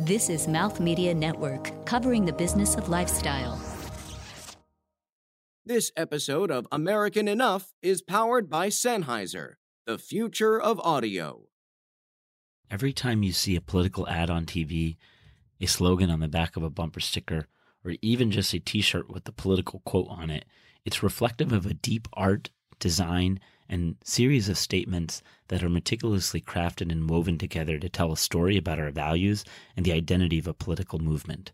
This is Mouth Media Network, covering the business of lifestyle. This episode of American Enough is powered by Sennheiser, the future of audio. Every time you see a political ad on TV, a slogan on the back of a bumper sticker, or even just a t shirt with the political quote on it, it's reflective of a deep art, design, and series of statements that are meticulously crafted and woven together to tell a story about our values and the identity of a political movement.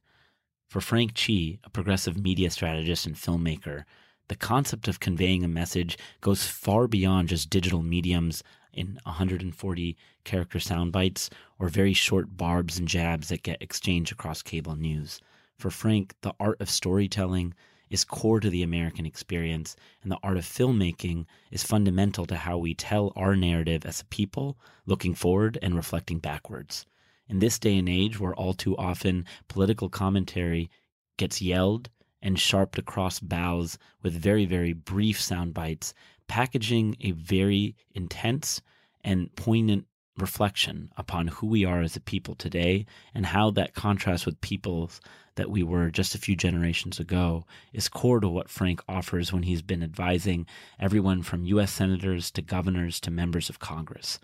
For Frank Chi, a progressive media strategist and filmmaker, the concept of conveying a message goes far beyond just digital mediums in 140 character sound bites or very short barbs and jabs that get exchanged across cable news. For Frank, the art of storytelling is core to the American experience, and the art of filmmaking is fundamental to how we tell our narrative as a people, looking forward and reflecting backwards. In this day and age, where all too often political commentary gets yelled and sharped across bows with very, very brief sound bites, packaging a very intense and poignant reflection upon who we are as a people today and how that contrasts with peoples that we were just a few generations ago is core to what Frank offers when he's been advising everyone from U.S. senators to governors to members of Congress.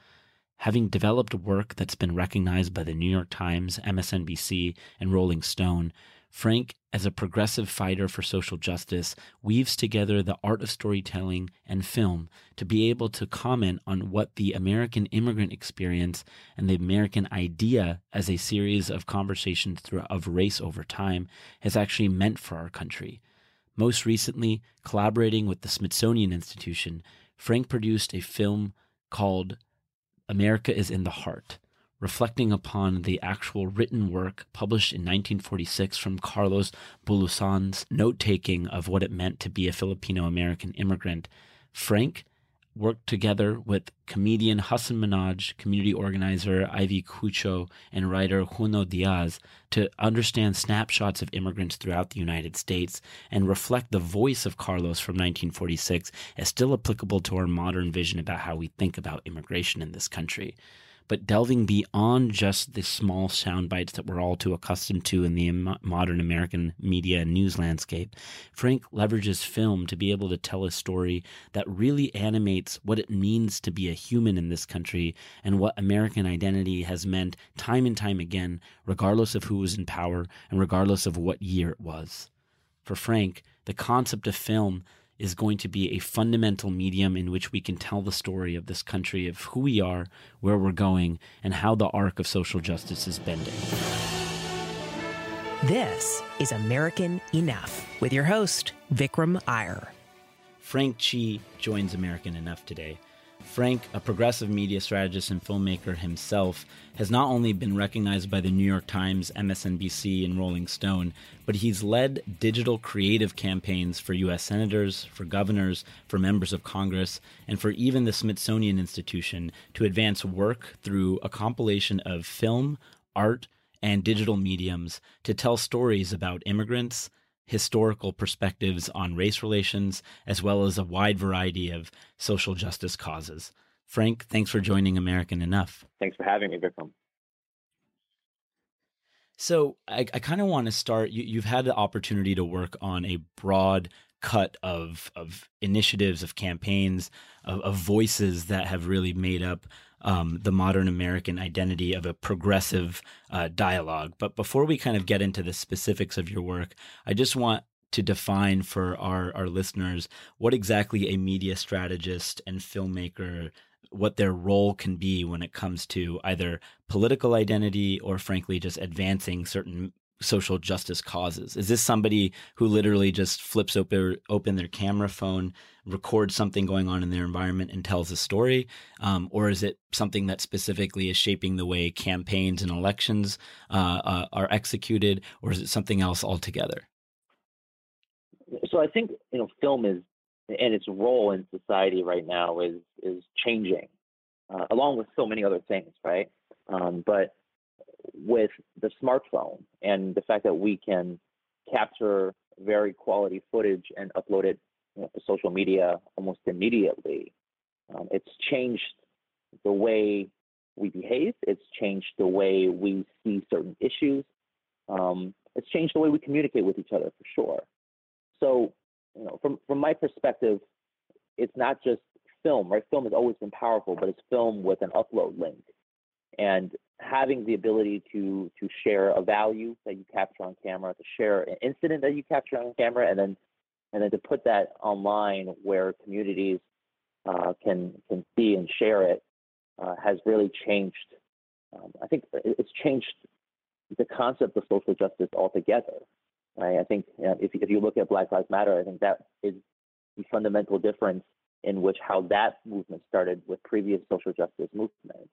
Having developed work that's been recognized by the New York Times, MSNBC, and Rolling Stone, Frank, as a progressive fighter for social justice, weaves together the art of storytelling and film to be able to comment on what the American immigrant experience and the American idea as a series of conversations of race over time has actually meant for our country. Most recently, collaborating with the Smithsonian Institution, Frank produced a film called America is in the Heart, reflecting upon the actual written work published in 1946 from Carlos Bulosan's note taking of what it meant to be a Filipino American immigrant. Frank worked together with comedian Hasan Minhaj, community organizer Ivy Cucho, and writer Junot Diaz to understand snapshots of immigrants throughout the United States and reflect the voice of Carlos from 1946 as still applicable to our modern vision about how we think about immigration in this country but delving beyond just the small sound bites that we're all too accustomed to in the modern American media and news landscape, Frank leverages film to be able to tell a story that really animates what it means to be a human in this country and what American identity has meant time and time again, regardless of who was in power and regardless of what year it was. For Frank, the concept of film is going to be a fundamental medium in which we can tell the story of this country, of who we are, where we're going, and how the arc of social justice is bending. This is American Enough with your host, Vikram Iyer. Frank Chi joins American Enough today. Frank, a progressive media strategist and filmmaker himself, has not only been recognized by the New York Times, MSNBC, and Rolling Stone, but he's led digital creative campaigns for U.S. senators, for governors, for members of Congress, and for even the Smithsonian Institution to advance work through a compilation of film, art, and digital mediums to tell stories about immigrants, historical perspectives on race relations, as well as a wide variety of social justice causes. Frank, thanks for joining American Enough. Thanks for having me, Vikram. So I, I kind of want to start. You, have had the opportunity to work on a broad cut of of initiatives, of campaigns, of, of voices that have really made up um, the modern American identity of a progressive uh, dialogue. But before we kind of get into the specifics of your work, I just want to define for our, our listeners what exactly a media strategist and filmmaker what their role can be when it comes to either political identity or frankly just advancing certain social justice causes? Is this somebody who literally just flips open, open their camera phone, records something going on in their environment, and tells a story? Um, or is it something that specifically is shaping the way campaigns and elections uh, uh, are executed? Or is it something else altogether? So I think you know film is and its role in society right now is is changing, uh, along with so many other things, right? Um, but with the smartphone and the fact that we can capture very quality footage and upload it know, social media almost immediately, um, it's changed the way we behave. It's changed the way we see certain issues. Um, it's changed the way we communicate with each other for sure. So, you know, from from my perspective, it's not just film, right? Film has always been powerful, but it's film with an upload link, and having the ability to to share a value that you capture on camera, to share an incident that you capture on camera, and then and then to put that online where communities uh, can can see and share it uh, has really changed. Um, I think it's changed the concept of social justice altogether. Right? I think you know, if if you look at Black Lives Matter, I think that is the fundamental difference in which how that movement started with previous social justice movements.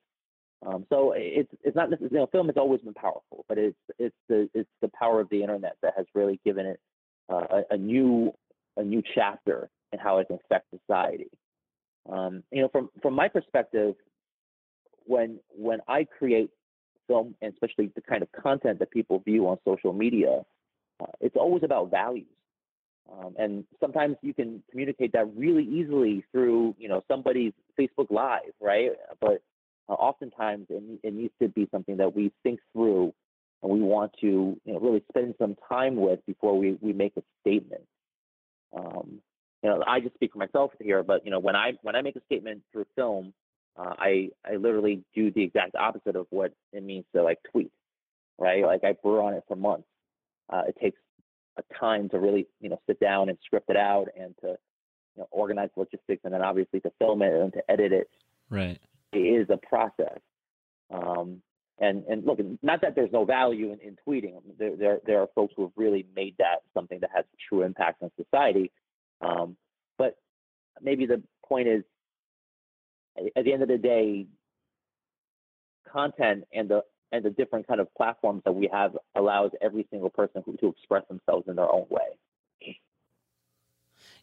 Um, so it's it's not necessarily you know, film has always been powerful, but it's it's the it's the power of the internet that has really given it uh, a, a, new a new chapter in how it can affect society. Um, you know, from from my perspective, when when I create film, and especially the kind of content that people view on social media, uh, it's always about values. Um, and sometimes you can communicate that really easily through, you know, somebody's Facebook Live, right? But uh, oftentimes it, it needs to be something that we think through and we want to, you know, really spend some time with before we, we make a statement. Um, you know, I just speak for myself here, but you know, when I when I make a statement through film, uh, I I literally do the exact opposite of what it means to like tweet, right? Like I brew on it for months. Uh, it takes a time to really you know sit down and script it out and to you know organize logistics and then obviously to film it and to edit it. Right. It is a process. Um, and and look, not that there's no value in, in tweeting. There, there there are folks who have really made that something that has true impact on society. Um, but maybe the point is at the end of the day, content and the and the different kind of platforms that we have allows every single person who, to express themselves in their own way.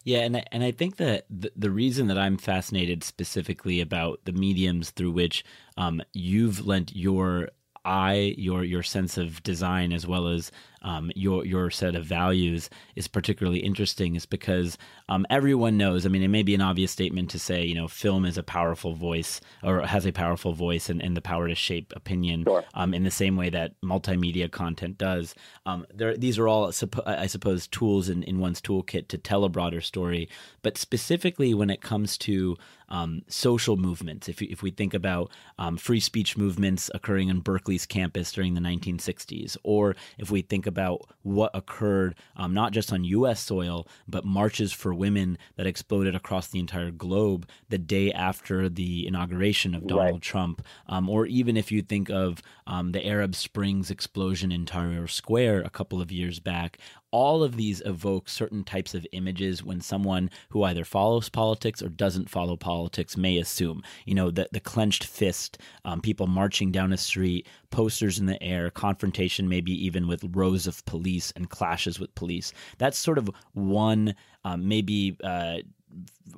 Yeah, and I, and I think that the, the reason that I'm fascinated specifically about the mediums through which um, you've lent your eye, your your sense of design, as well as um, your your set of values is particularly interesting is because um, everyone knows. I mean, it may be an obvious statement to say, you know, film is a powerful voice or has a powerful voice and, and the power to shape opinion sure. um, in the same way that multimedia content does. Um, there, these are all, I suppose, tools in, in one's toolkit to tell a broader story. But specifically when it comes to um, social movements. If, if we think about um, free speech movements occurring on Berkeley's campus during the 1960s, or if we think about what occurred um, not just on U.S. soil, but marches for women that exploded across the entire globe the day after the inauguration of Donald right. Trump, um, or even if you think of um, the Arab Springs explosion in Tahrir Square a couple of years back, all of these evoke certain types of images when someone who either follows politics or doesn't follow politics may assume. You know, the, the clenched fist, um, people marching down a street, posters in the air, confrontation maybe even with rows of police and clashes with police. That's sort of one um, maybe. Uh,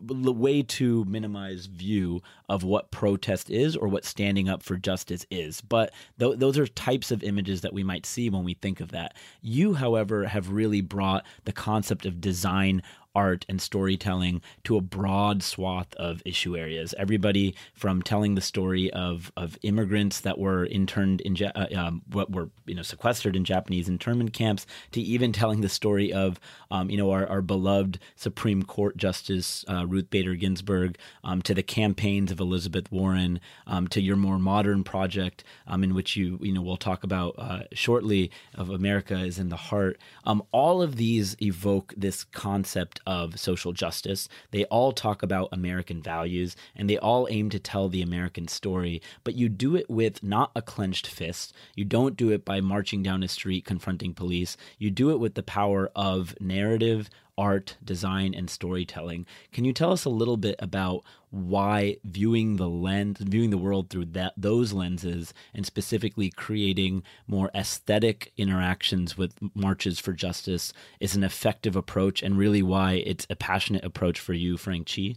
way to minimize view of what protest is or what standing up for justice is. But th- those are types of images that we might see when we think of that. You, however, have really brought the concept of design art and storytelling to a broad swath of issue areas. Everybody from telling the story of of immigrants that were interned in uh, um, what were you know sequestered in Japanese internment camps to even telling the story of um, you know our, our beloved Supreme Court Justice uh, Ruth Bader Ginsburg um, to the campaigns of Elizabeth Warren um, to your more modern project um, in which you you know we'll talk about uh, shortly of America is in the heart. Um, all of these evoke this concept of social justice. They all talk about American values and they all aim to tell the American story, but you do it with not a clenched fist. You don't do it by marching down a street confronting police. You do it with the power of narrative, art, design, and storytelling. Can you tell us a little bit about why viewing the lens, viewing the world through that those lenses, and specifically creating more aesthetic interactions with marches for justice is an effective approach, and really why it's a passionate approach for you, Frank Chi?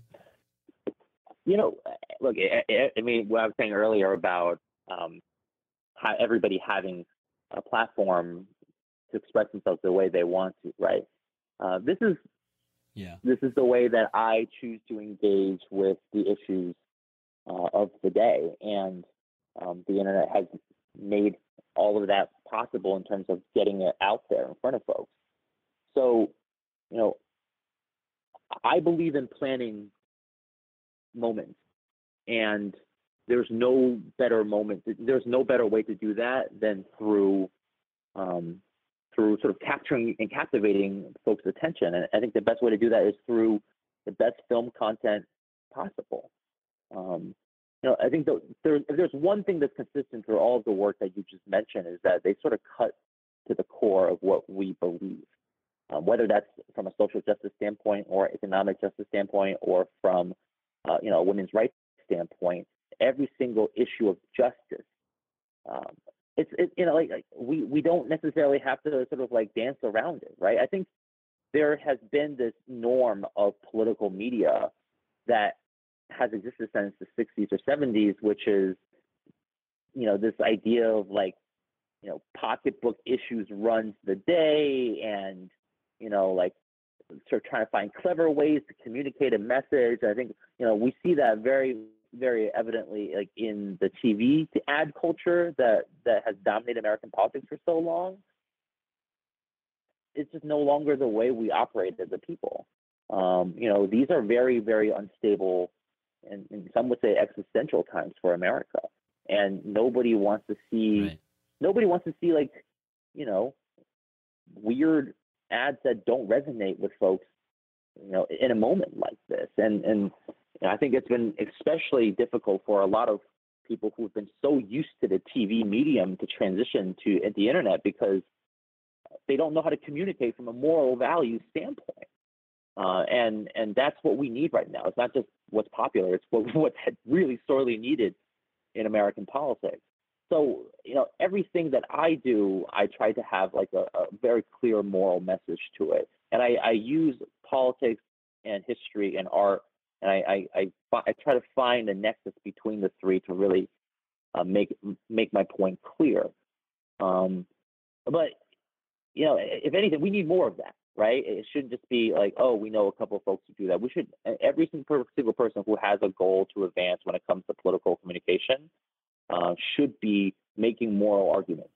You know, look, I, mean, what I was saying earlier about um, everybody having a platform to express themselves the way they want to, right? Uh, this is yeah. This is the way that I choose to engage with the issues uh, of the day, and Um, the internet has made all of that possible in terms of getting it out there in front of folks. So, you know, I believe in planning moments, and there's no better moment. There's no better way to do that than through um, through sort of capturing and captivating folks' attention. And I think the best way to do that is through the best film content possible. Um, you know, I think the, there, if there's one thing that's consistent through all of the work that you just mentioned is that they sort of cut to the core of what we believe, um, whether that's from a social justice standpoint or economic justice standpoint or from, uh, you know, a women's rights standpoint. Every single issue of justice um, it's it, you know like, like we we don't necessarily have to sort of like dance around it, right? I think there has been this norm of political media that has existed since the 60s or 70s, which is you know this idea of like you know pocketbook issues runs the day and you know like sort of trying to find clever ways to communicate a message. I think you know we see that very very evidently like in the TV ad culture that that has dominated American politics for so long. It's just no longer the way we operate as a people. Um, you know, these are very, very unstable and, and, some would say existential times for America. And nobody wants to see right. nobody wants to see like, you know, weird ads that don't resonate with folks, you know, in a moment like this. And and and I think it's been especially difficult for a lot of people who've been so used to the TV medium to transition to the internet because they don't know how to communicate from a moral value standpoint. Uh, and and that's what we need right now. It's not just what's popular; it's what, what's really sorely needed in American politics. So you know, everything that I do, I try to have like a, a very clear moral message to it, and I, I use politics and history and art and I, I, I, I try to find a nexus between the three to really uh, make make my point clear. Um, but you know, if anything, we need more of that, right? It shouldn't just be like, oh, we know a couple of folks who do that. We should every single person who has a goal to advance when it comes to political communication uh, should be making moral arguments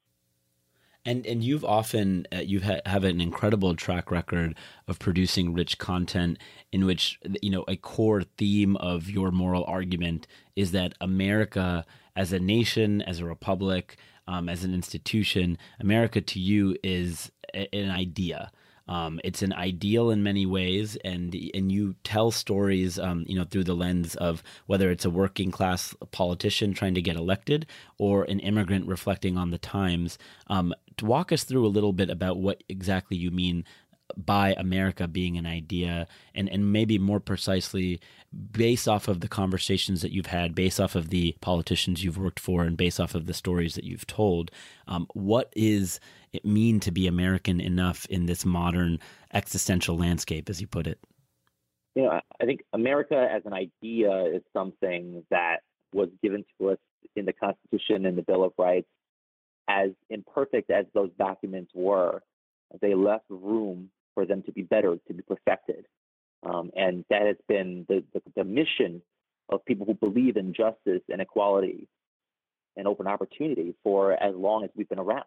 and and you've often uh, you ha- have an incredible track record of producing rich content in which you know a core theme of your moral argument is that America as a nation, as a republic, um, as an institution, America to you is a- an idea. Um, it's an ideal in many ways, and and you tell stories, um, you know, through the lens of whether it's a working class politician trying to get elected or an immigrant reflecting on the times. Um, to walk us through a little bit about what exactly you mean by America being an idea, and and maybe more precisely, based off of the conversations that you've had, based off of the politicians you've worked for, and based off of the stories that you've told, um, what is it mean to be American enough in this modern existential landscape, as you put it? You know, I think America as an idea is something that was given to us in the Constitution and the Bill of Rights. As imperfect as those documents were, they left room for them to be better, to be perfected. Um, and that has been the, the, the mission of people who believe in justice and equality and open opportunity for as long as we've been around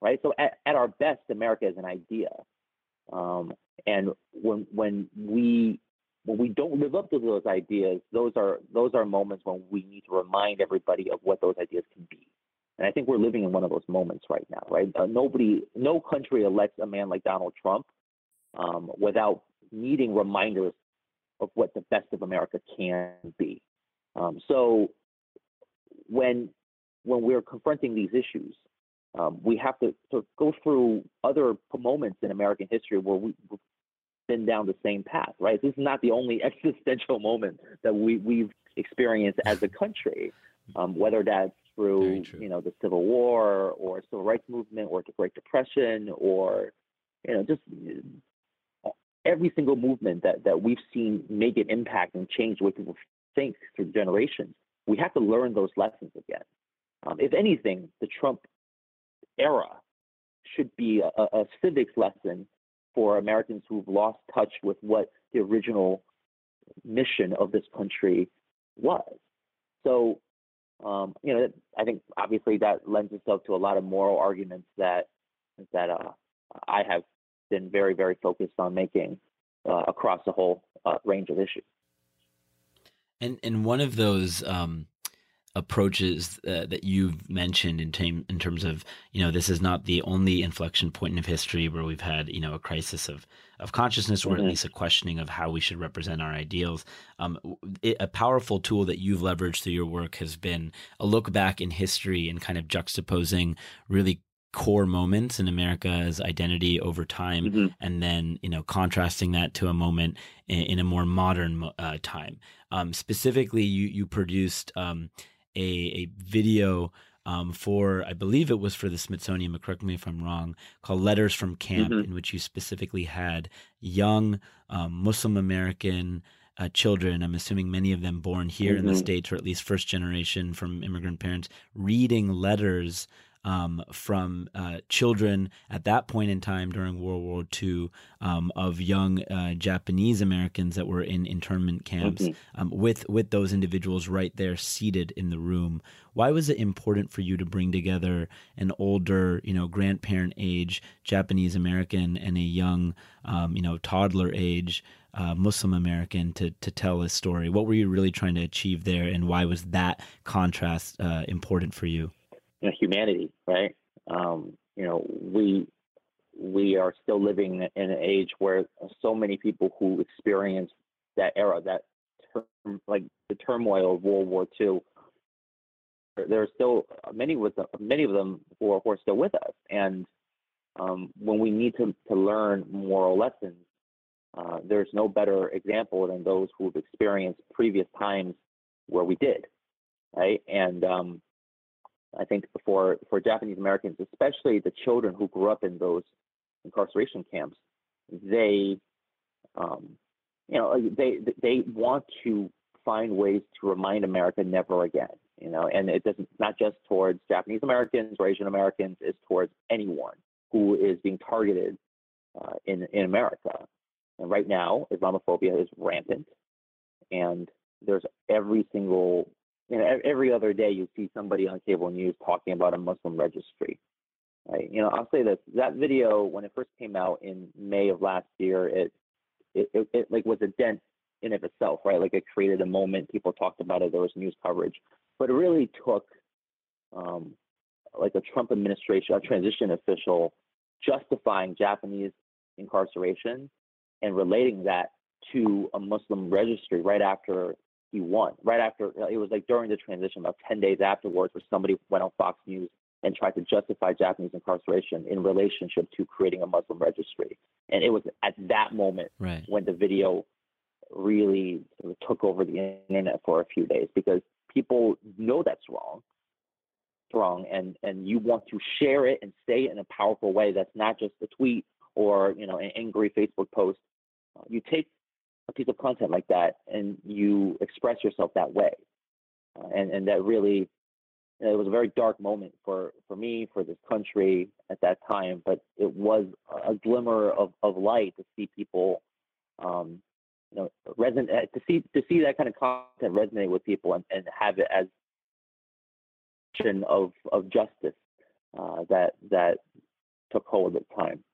right? So at, at our best, America is an idea. Um, and when when we when we don't live up to those ideas, those are those are moments when we need to remind everybody of what those ideas can be. And I think we're living in one of those moments right now, right? Uh, nobody, no country elects a man like Donald Trump um, without needing reminders of what the best of America can be. Um, so when when we're confronting these issues, um, we have to sort of go through other moments in American history where we've been down the same path, right? This is not the only existential moment that we, we've experienced as a country, um, whether that's through you know the Civil War or civil rights movement or the Great Depression or you know just every single movement that, that we've seen make an impact and change the way people think through generations. We have to learn those lessons again. Um, if anything, the Trump era should be a, a civics lesson for Americans who've lost touch with what the original mission of this country was. So um, you know, I think obviously that lends itself to a lot of moral arguments that that uh, I have been very, very focused on making uh, across the whole uh, range of issues. And and one of those um, approaches uh, that you've mentioned in, tam- in terms of you know this is not the only inflection point in history where we've had you know a crisis of of consciousness or mm-hmm. at least a questioning of how we should represent our ideals um, it, a powerful tool that you've leveraged through your work has been a look back in history and kind of juxtaposing really core moments in America's identity over time, mm-hmm. and then you know contrasting that to a moment in, in a more modern uh, time. Um, specifically, you you produced um, a, a video um, for, I believe it was for the Smithsonian, but correct me if I'm wrong, called Letters from Camp, mm-hmm. in which you specifically had young um, Muslim American uh, children, I'm assuming many of them born here mm-hmm. in the mm-hmm. States, or at least first generation from immigrant parents, reading letters um, from uh, children at that point in time during World War II um, of young uh, Japanese Americans that were in internment camps mm-hmm. um, with with those individuals right there seated in the room. Why was it important for you to bring together an older, you know, grandparent age Japanese American and a young, um, you know, toddler age? Uh, Muslim American to to tell a story. What were you really trying to achieve there, and why was that contrast uh, important for you? You know, humanity, right? Um, you know, we we are still living in an age where so many people who experienced that era, that term, like the turmoil of World War II, there are still many with them, many of them who are, who are still with us, and um, when we need to, to learn moral lessons, uh, there's no better example than those who've experienced previous times where we did, right? And um, I think for for Japanese Americans, especially the children who grew up in those incarceration camps, they, um, you know, they they want to find ways to remind America never again. You know, and it doesn't not just towards Japanese Americans or Asian Americans, it's towards anyone who is being targeted uh, in in America. And right now, Islamophobia is rampant, and there's every single you know, every other day you see somebody on cable news talking about a Muslim registry. Right? You know, I'll say this: that video when it first came out in May of last year, it it, it, it like was a dent in of itself, right? Like it created a moment. People talked about it. There was news coverage, but it really took um, like a Trump administration, a transition official, justifying Japanese incarceration and relating that to a Muslim registry right after he won. Right after it was like during the transition, about ten days afterwards, where somebody went on Fox News and tried to justify Japanese incarceration in relationship to creating a Muslim registry. And it was at that moment right. when the video really sort of took over the internet for a few days because people know that's wrong. Wrong and and you want to share it and say it in a powerful way that's not just a tweet or you know an angry Facebook post. You take a piece of content like that and you express yourself that way. Uh, and, and that really, it was a very dark moment for, for me, for this country at that time, but it was a glimmer of, of light to see people, um, you know, resonate, uh, to see, to see that kind of content resonate with people and, and have it as of, of justice uh, that, that took hold at the time.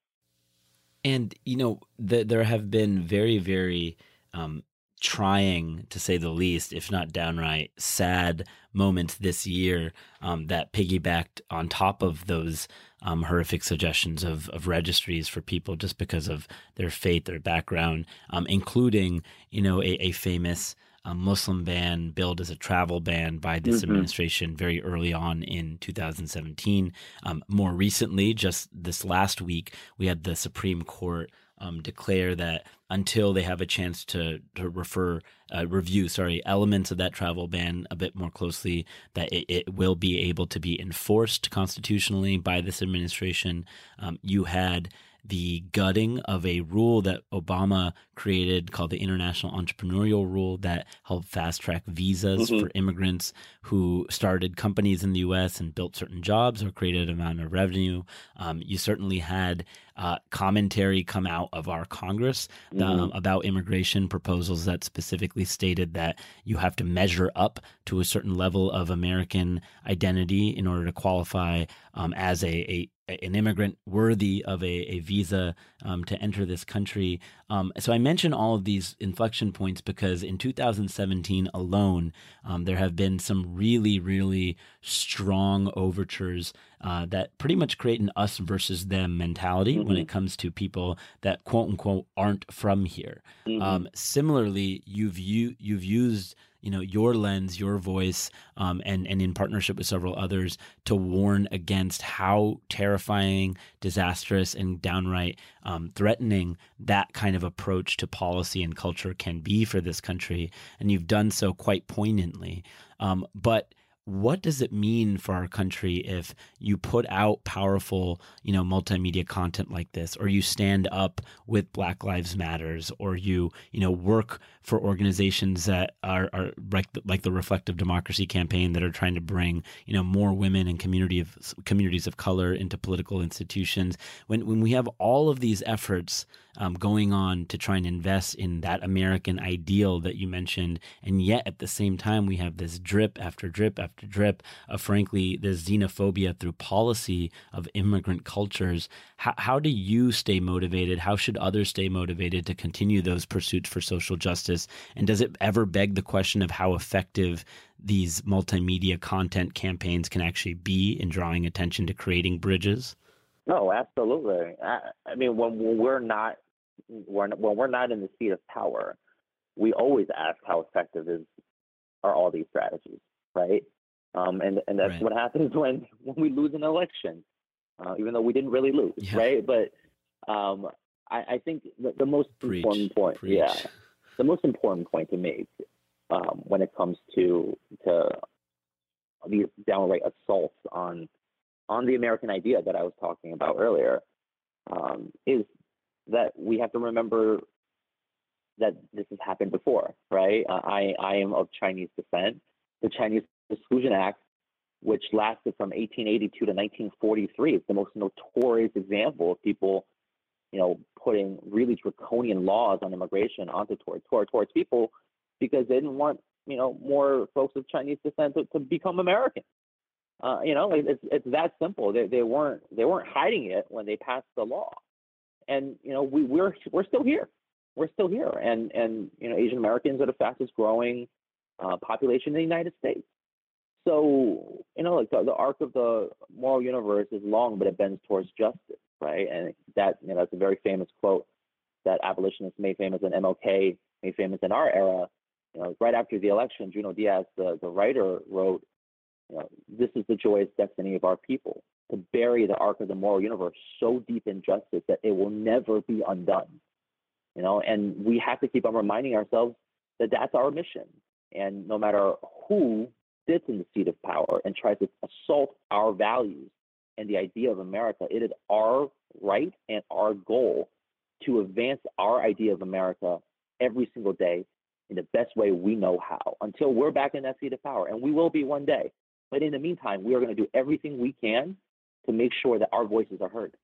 And you know, the, there have been very, very um, trying, to say the least, if not downright sad moments this year um, that piggybacked on top of those um, horrific suggestions of, of registries for people just because of their faith, their background, um, including, you know, a, a famous a Muslim ban billed as a travel ban by this mm-hmm. administration very early on in 2017. Um, more recently, just this last week, we had the Supreme Court um, declare that until they have a chance to, to refer uh, review sorry elements of that travel ban a bit more closely that it, it will be able to be enforced constitutionally by this administration um, you had the gutting of a rule that Obama created called the International Entrepreneurial Rule that helped fast track visas mm-hmm. for immigrants who started companies in the U.S. and built certain jobs or created an amount of revenue. Um, you certainly had uh, commentary come out of our Congress um, mm-hmm. about immigration proposals that specifically stated that you have to measure up to a certain level of American identity in order to qualify um, as a, a an immigrant worthy of a, a visa um, to enter this country. Um, so I mention all of these inflection points because in 2017 alone, um, there have been some really, really strong overtures uh, that pretty much create an us versus them mentality mm-hmm. when it comes to people that quote unquote aren't from here. Mm-hmm. Um, similarly, you've you, you've used you know your lens, your voice, um, and and in partnership with several others to warn against how terrifying, disastrous, and downright um, threatening that kind of approach to policy and culture can be for this country. And you've done so quite poignantly. Um, but what does it mean for our country if you put out powerful, you know, multimedia content like this, or you stand up with Black Lives Matters, or you, you know, work for organizations that are, are like the, like the Reflective Democracy campaign that are trying to bring, you know, more women and community of communities of color into political institutions. When when we have all of these efforts um, going on to try and invest in that American ideal that you mentioned. And yet at the same time, we have this drip after drip after drip of, frankly, this xenophobia through policy of immigrant cultures. How, how do you stay motivated? How should others stay motivated to continue those pursuits for social justice? And does it ever beg the question of how effective these multimedia content campaigns can actually be in drawing attention to creating bridges? No, absolutely. I, I mean, when, when we're not when when we're not in the seat of power, we always ask how effective is are all these strategies, right? Um, and and that's right. what happens when when we lose an election, uh, even though we didn't really lose, yeah. right? But um, I, I, think the, the most Preach. important point, Preach. yeah, the most important point to make um, when it comes to to these downright assaults on on the American idea that I was talking about earlier um, is that we have to remember that this has happened before, right? Uh, I, I am of Chinese descent. The Chinese Exclusion Act, which lasted from 1882 to 1943, is the most notorious example of people, you know, putting really draconian laws on immigration onto towards, towards, towards people because they didn't want, you know, more folks of Chinese descent to, to become American. Uh, you know, it's it's that simple. They they weren't they weren't hiding it when they passed the law and you know we we're we're still here we're still here and and you know asian americans are the fastest growing uh, population in the united states so you know like the, the arc of the moral universe is long but it bends towards justice right and that you know that's a very famous quote that abolitionists made famous in mlk made famous in our era you know right after the election Junot diaz the, the writer wrote you know this is the joyous destiny of our people to bury the arc of the moral universe so deep in justice that it will never be undone. You know, and we have to keep on reminding ourselves that that's our mission. And no matter who sits in the seat of power and tries to assault our values and the idea of America, it is our right and our goal to advance our idea of America every single day in the best way we know how until we're back in that seat of power. And we will be one day. But in the meantime, we are going to do everything we can to make sure that our voices are heard.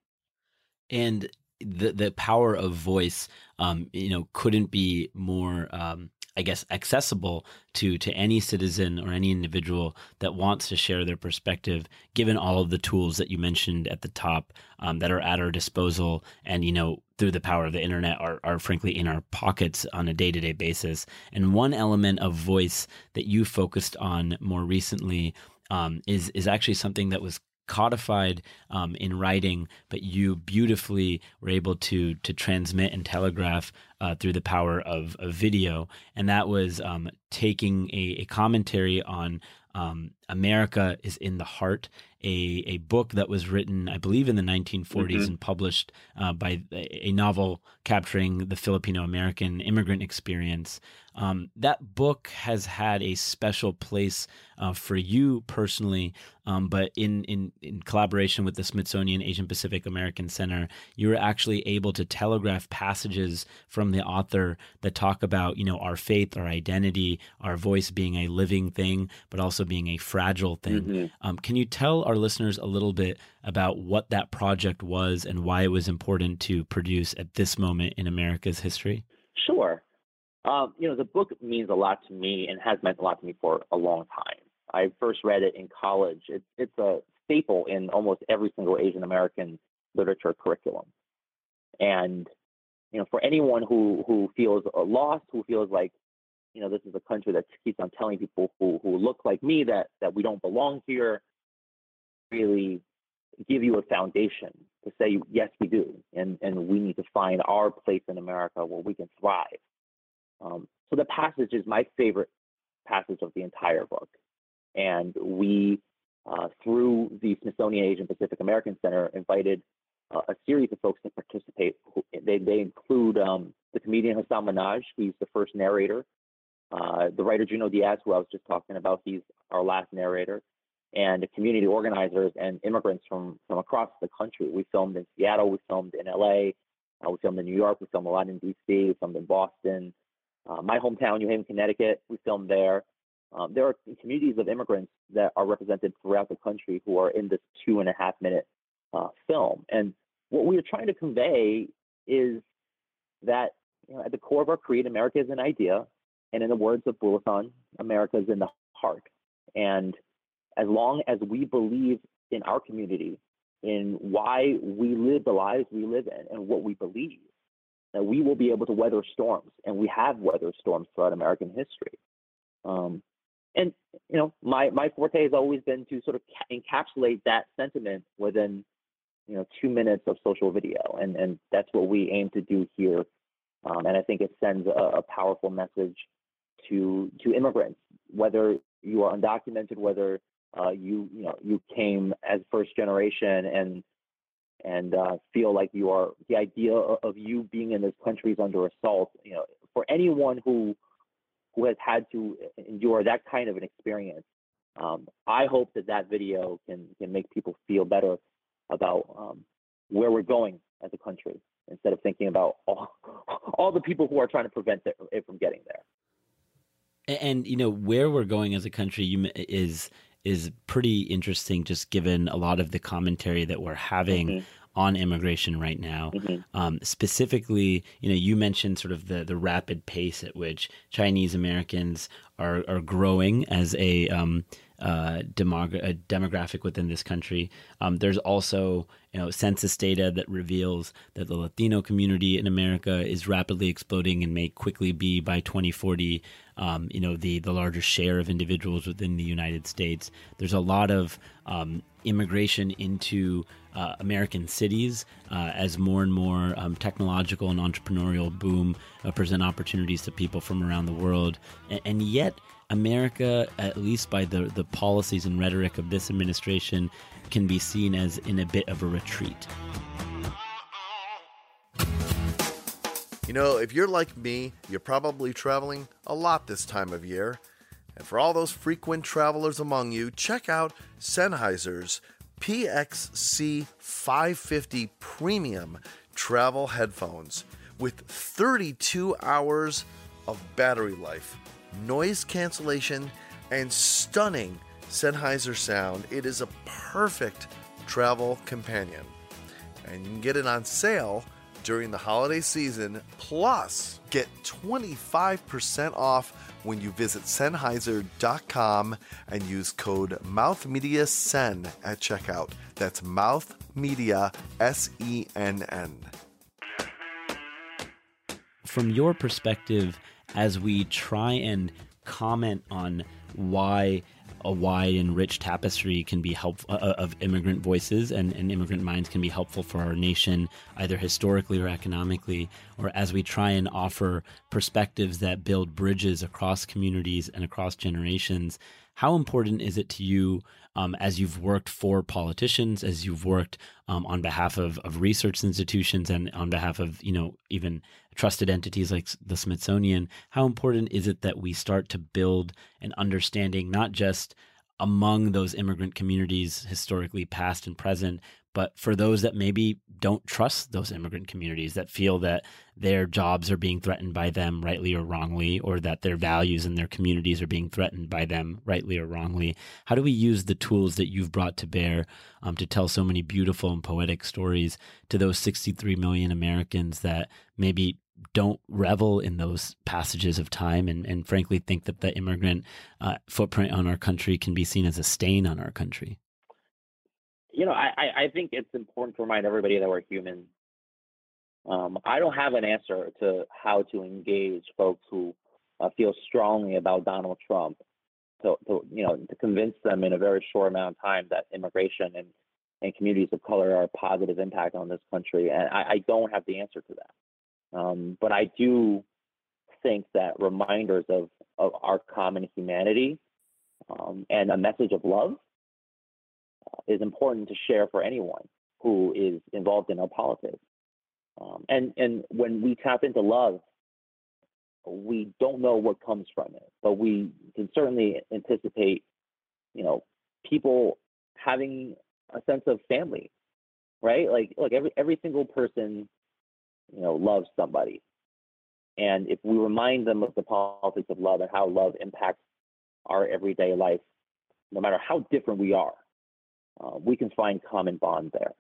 And the the power of voice, um, you know, couldn't be more, um, I guess, accessible to to any citizen or any individual that wants to share their perspective. Given all of the tools that you mentioned at the top um, that are at our disposal, and you know, through the power of the internet, are are frankly in our pockets on a day to day basis. And one element of voice that you focused on more recently um, is is actually something that was codified um, in writing, but you beautifully were able to to transmit and telegraph uh, through the power of, of video, and that was um, taking a, a, commentary on um, America is in the heart a, a book that was written, I believe, in the 1940s mm-hmm. and published uh, by a novel capturing the Filipino American immigrant experience. Um, that book has had a special place uh, for you personally, um, but in, in, in collaboration with the Smithsonian Asian Pacific American Center, you were actually able to telegraph passages from the author that talk about, you know, our faith, our identity, our voice being a living thing, but also being a fragile thing. Mm-hmm. Um, can you tell our listeners a little bit about what that project was and why it was important to produce at this moment in America's history? Sure. Um, you know, the book means a lot to me and has meant a lot to me for a long time. I first read it in college. It's it's a staple in almost every single Asian American literature curriculum. And you know, for anyone who who feels lost, who feels like you know this is a country that keeps on telling people who who look like me that that we don't belong here, really give you a foundation to say yes we do, and and we need to find our place in America where we can thrive. Um, so the passage is my favorite passage of the entire book. And we, uh, through the Smithsonian Asian Pacific American Center, invited uh, a series of folks to participate. They, they include um, the comedian Hasan Minhaj, he's the first narrator, uh, the writer Junot Diaz, who I was just talking about, he's our last narrator, and community organizers and immigrants from, from across the country. We filmed in Seattle, we filmed in LA, uh, we filmed in New York, we filmed a lot in DC, we filmed in Boston, uh, my hometown, New Haven, Connecticut, we filmed there. Um, there are communities of immigrants that are represented throughout the country who are in this two and a half minute uh, film. And what we are trying to convey is that you know, at the core of our creed, America is an idea. And in the words of Bulosan, America is in the heart. And as long as we believe in our community, in why we live the lives we live in, and what we believe, that we will be able to weather storms, and we have weathered storms throughout American history. Um, and you know, my my forte has always been to sort of ca- encapsulate that sentiment within you know two minutes of social video, and and that's what we aim to do here. Um, and I think it sends a, a powerful message to to immigrants, whether you are undocumented, whether uh, you you know you came as first generation and and uh, feel like you are the idea of you being in this country is under assault. You know, for anyone who who has had to endure that kind of an experience, um, I hope that that video can can make people feel better about um, where we're going as a country instead of thinking about all, all the people who are trying to prevent it, from getting there. And you know where we're going as a country is is pretty interesting, just given a lot of the commentary that we're having mm-hmm. on immigration right now. Mm-hmm. Um, specifically, you know, you mentioned sort of the the rapid pace at which Chinese Americans are are growing as a um, uh, a demographic within this country. Um, there's also you know census data that reveals that the Latino community in America is rapidly exploding and may quickly be by 2040 um, you know the the larger share of individuals within the United States. There's a lot of um, immigration into uh, American cities uh, as more and more um, technological and entrepreneurial boom uh, present opportunities to people from around the world, and, and yet America, at least by the the policies and rhetoric of this administration, can be seen as in a bit of a retreat. You know, if you're like me, you're probably traveling a lot this time of year. And for all those frequent travelers among you, check out Sennheiser's PXC 550 Premium travel headphones with 32 hours of battery life, noise cancellation, and stunning Sennheiser sound. It is a perfect travel companion. And you can get it on sale during the holiday season. Plus, get 25% off when you visit Sennheiser.com and use code MouthMediaSenn at checkout. That's MouthMedia S E N N. From your perspective, as we try and comment on why a wide and rich tapestry can be helpful uh, uh, of immigrant voices and, and immigrant minds can be helpful for our nation, either historically or economically, or as we try and offer perspectives that build bridges across communities and across generations. How important is it to you um, as you've worked for politicians, as you've worked um, on behalf of, of research institutions and on behalf of, you know, even trusted entities like the Smithsonian? How important is it that we start to build an understanding, not just among those immigrant communities, historically past and present, but for those that maybe don't trust those immigrant communities, that feel that their jobs are being threatened by them, rightly or wrongly, or that their values and their communities are being threatened by them, rightly or wrongly, how do we use the tools that you've brought to bear um, to tell so many beautiful and poetic stories to those 63 million Americans that maybe don't revel in those passages of time and, and frankly think that the immigrant uh, footprint on our country can be seen as a stain on our country? You know, I, I think it's important to remind everybody that we're human. Um, I don't have an answer to how to engage folks who uh, feel strongly about Donald Trump. To, to, you know, to convince them in a very short amount of time that immigration and, and communities of color are a positive impact on this country, and I, I don't have the answer to that. Um, but I do think that reminders of of our common humanity um, and a message of love is important to share for anyone who is involved in our politics. Um, and and when we tap into love, we don't know what comes from it, but we can certainly anticipate, you know, people having a sense of family, right? Like, look, every every single person, you know, loves somebody, and if we remind them of the politics of love and how love impacts our everyday life, no matter how different we are, uh, we can find common bond there.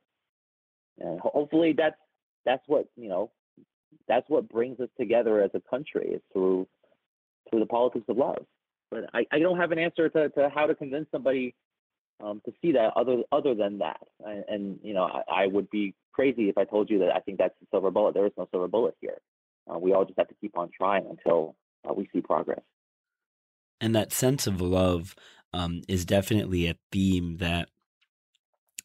And hopefully that's that's what you know that's what brings us together as a country is through through the politics of love. But I, I don't have an answer to, to how to convince somebody um, to see that other other than that. And, and you know I, I, would be crazy if I told you that I think that's the silver bullet. There is no silver bullet here. Uh, we all just have to keep on trying until uh, we see progress. And that sense of love um, is definitely a theme that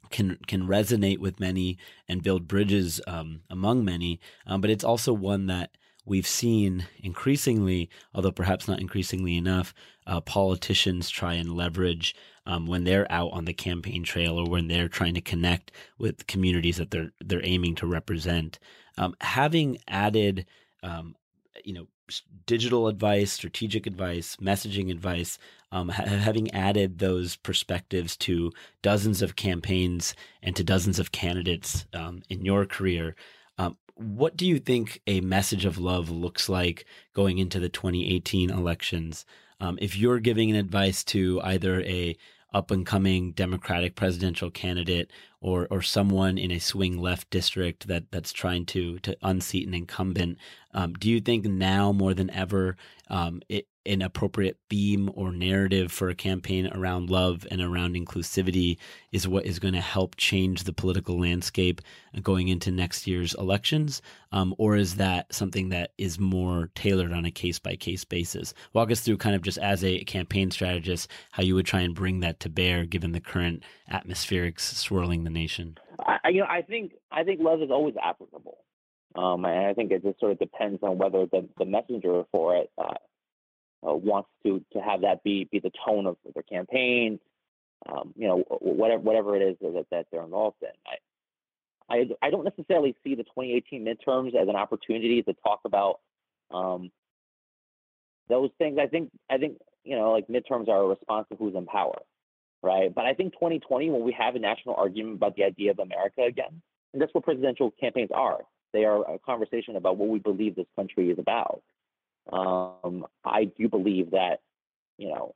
can can resonate with many and build bridges um, among many, um, but it's also one that we've seen increasingly, although perhaps not increasingly enough, uh, politicians try and leverage um, when they're out on the campaign trail or when they're trying to connect with communities that they're they're aiming to represent. Um, having added, um, you know, digital advice, strategic advice, messaging advice, um, ha- having added those perspectives to dozens of campaigns and to dozens of candidates um, in your career, um, what do you think a message of love looks like going into the 2018 elections? Um, if you're giving advice to either a up and coming Democratic presidential candidate or or someone in a swing left district that that's trying to to unseat an incumbent. Um, do you think now more than ever um, it, an appropriate theme or narrative for a campaign around love and around inclusivity is what is going to help change the political landscape going into next year's elections? Um, or is that something that is more tailored on a case by case basis? Walk us through kind of just as a campaign strategist how you would try and bring that to bear given the current atmospherics swirling the nation. I, you know, I think I think love is always applicable. Um, and I think it just sort of depends on whether the, the messenger for it uh, uh, wants to to have that be be the tone of their campaign, um, you know, whatever whatever it is that, that they're involved in. I, I I don't necessarily see the 2018 midterms as an opportunity to talk about um, those things. I think I think you know like midterms are a response to who's in power, right? But I think 2020 when we have a national argument about the idea of America again, and that's what presidential campaigns are. They are a conversation about what we believe this country is about. Um, I do believe that, you know,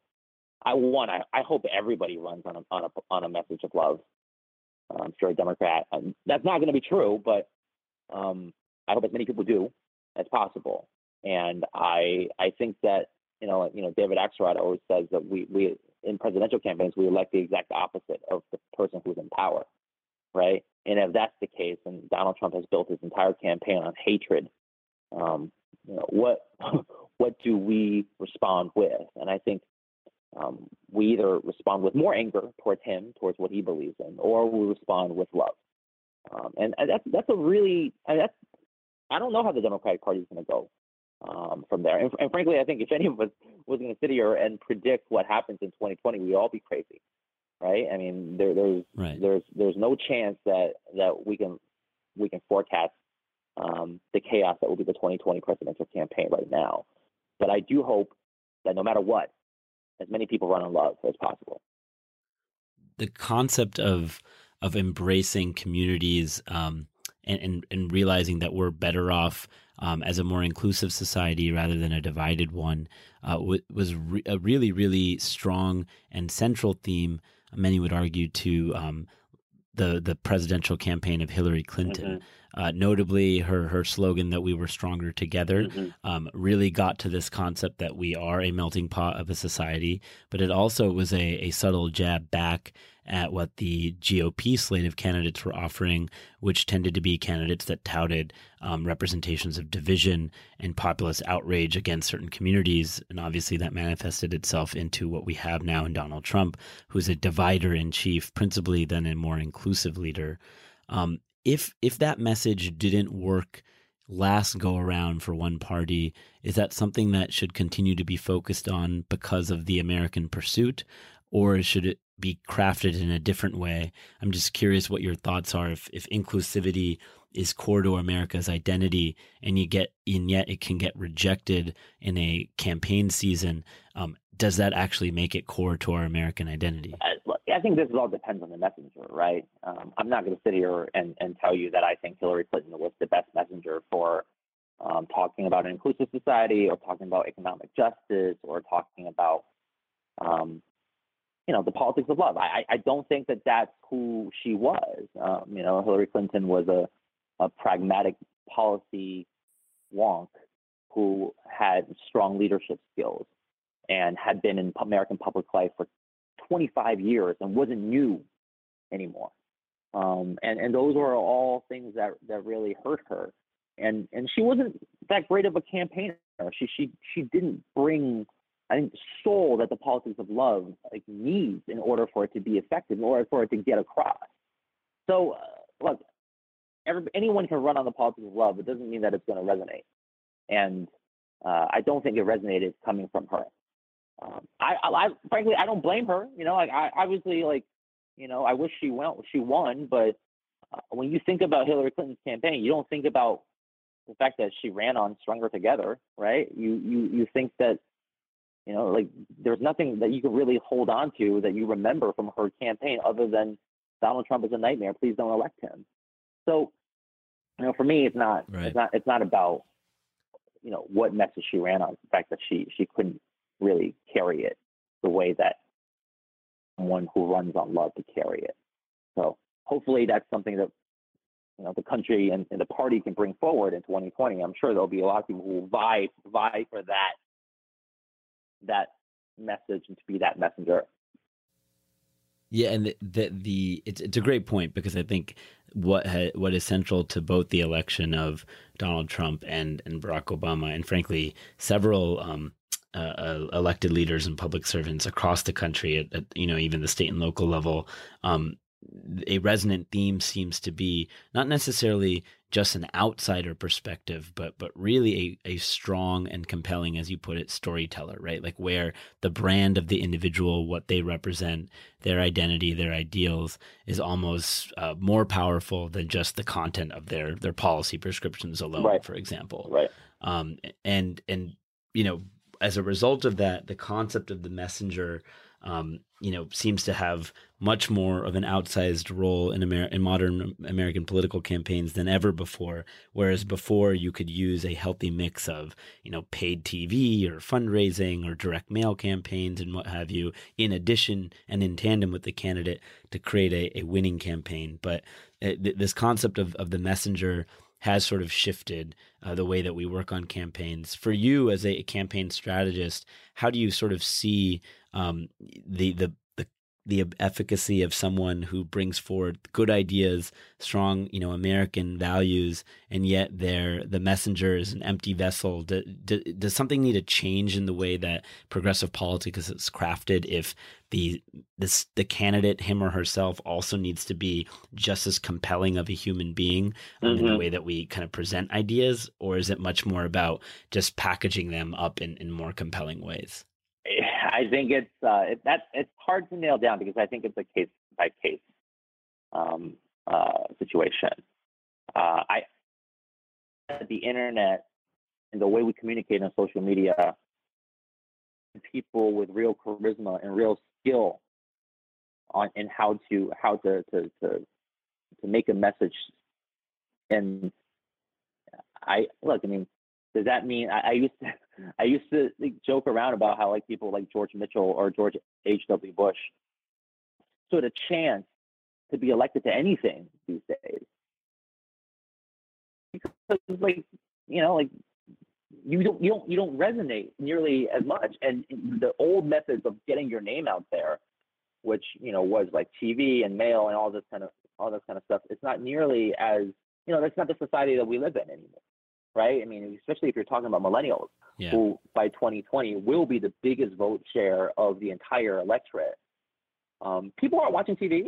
I want, I, I hope everybody runs on a, on a, on a message of love. I'm sure a Democrat, um, that's not going to be true, but um, I hope as many people do as possible. And I, I think that, you know, you know, David Axelrod always says that we, we, in presidential campaigns, we elect the exact opposite of the person who's in power, right? And if that's the case, and Donald Trump has built his entire campaign on hatred, um, you know, what what do we respond with? And I think um, we either respond with more anger towards him, towards what he believes in, or we respond with love. Um, and, and that's that's a really and that's I don't know how the Democratic Party is going to go um, from there. And, and, frankly, I think if any of us was going to sit here and predict what happens in 2020, we'd all be crazy, right? I mean, there, there's right. there's there's no chance that that we can we can forecast um, the chaos that will be the 2020 presidential campaign right now. But I do hope that no matter what, as many people run on love as possible. The concept of of embracing communities um, and, and, and realizing that we're better off um, as a more inclusive society rather than a divided one uh, w- was re- a really really strong and central theme. Many would argue to um, the the presidential campaign of Hillary Clinton. Mm-hmm. Uh, notably, her her slogan that we were stronger together mm-hmm. um, really got to this concept that we are a melting pot of a society. But it also was a, a subtle jab back at what the GOP slate of candidates were offering, which tended to be candidates that touted um, representations of division and populist outrage against certain communities. And obviously, that manifested itself into what we have now in Donald Trump, who's a divider in chief, principally than a more inclusive leader. Um, if if that message didn't work last go around for one party, is that something that should continue to be focused on because of the American pursuit, or should it be crafted in a different way? I'm just curious what your thoughts are if, if inclusivity is core to America's identity and you get and yet it can get rejected in a campaign season. Um, does that actually make it core to our American identity? I think this all depends on the messenger, right? Um, I'm not going to sit here and, and tell you that I think Hillary Clinton was the best messenger for um, talking about an inclusive society or talking about economic justice or talking about um, you know, the politics of love. I, I don't think that that's who she was. Um, you know, Hillary Clinton was a, a pragmatic policy wonk who had strong leadership skills and had been in American public life for 25 years and wasn't new anymore. Um, and and those were all things that that really hurt her. And and she wasn't that great of a campaigner. She she she didn't bring I think, soul that the politics of love like needs in order for it to be effective, in order for it to get across. So, uh, look, every, anyone can run on the politics of love. It doesn't mean that it's going to resonate, and uh, I don't think it resonated coming from her. Um, I, I, frankly, I don't blame her. You know, like I obviously like, you know, I wish she went, she won, but uh, when you think about Hillary Clinton's campaign, you don't think about the fact that she ran on Stronger Together, right? You you you think that you know, like there's nothing that you can really hold on to that you remember from her campaign other than Donald Trump is a nightmare. Please don't elect him. So, you know, for me, it's not right. it's not it's not about you know what message she ran on. The fact that she she couldn't really carry it the way that someone who runs on love to carry it. So hopefully that's something that you know the country and, and the party can bring forward in 2020. I'm sure there'll be a lot of people who will vie vie for that that message and to be that messenger. Yeah, and the, the, the it's it's a great point because I think what ha, what is central to both the election of Donald Trump and and Barack Obama, and frankly several um, uh, uh, elected leaders and public servants across the country, at, at, you know even the state and local level, um, a resonant theme seems to be not necessarily just an outsider perspective, but but really a, a strong and compelling, as you put it, storyteller, right? Like where the brand of the individual, what they represent, their identity, their ideals, is almost uh, more powerful than just the content of their their policy prescriptions alone, right. for example. Right. Um, and and you know, as a result of that, the concept of the messenger um, you know, seems to have much more of an outsized role in, Amer- in modern American political campaigns than ever before. Whereas before, you could use a healthy mix of, you know, paid TV or fundraising or direct mail campaigns and what have you, in addition and in tandem with the candidate to create a, a winning campaign. But uh, th- this concept of, of the messenger has sort of shifted uh, the way that we work on campaigns. For you as a campaign strategist, how do you sort of see um, the the the efficacy of someone who brings forward good ideas, strong, you know, American values, and yet they're the messenger is an empty vessel. Do, do, does something need to change in the way that progressive politics is crafted? If the this the candidate, him or herself, also needs to be just as compelling of a human being um, mm-hmm. in the way that we kind of present ideas, or is it much more about just packaging them up in, in more compelling ways? I think it's uh, it, that it's hard to nail down because I think it's a case by case um, uh, situation. Uh, I the internet and the way we communicate on social media, people with real charisma and real skill on in how to how to to to, to make a message. And I look, I mean, does that mean I, I used to I used to joke around about how like people like George Mitchell or George H. W. Bush stood a chance to be elected to anything these days because like you know like you don't you don't you don't resonate nearly as much and the old methods of getting your name out there which you know was like tv and mail and all this kind of all this kind of stuff it's not nearly as you know that's not the society that we live in anymore right? I mean, especially if you're talking about millennials, yeah. who by 2020 will be the biggest vote share of the entire electorate. Um, people aren't watching TV,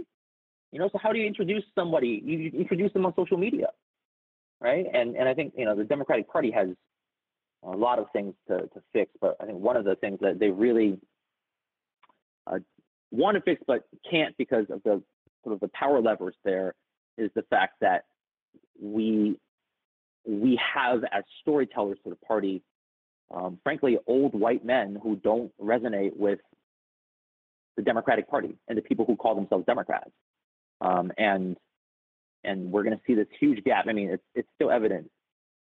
you know. So how do you introduce somebody? You, introduce them on social media, right? And and I think you know the Democratic Party has a lot of things to to fix, but I think one of the things that they really uh, want to fix but can't because of the sort of the power levers there is the fact that we we have as storytellers for the party, um, frankly, old white men who don't resonate with the Democratic Party and the people who call themselves Democrats. Um, and and we're going to see this huge gap. I mean, it's it's still evident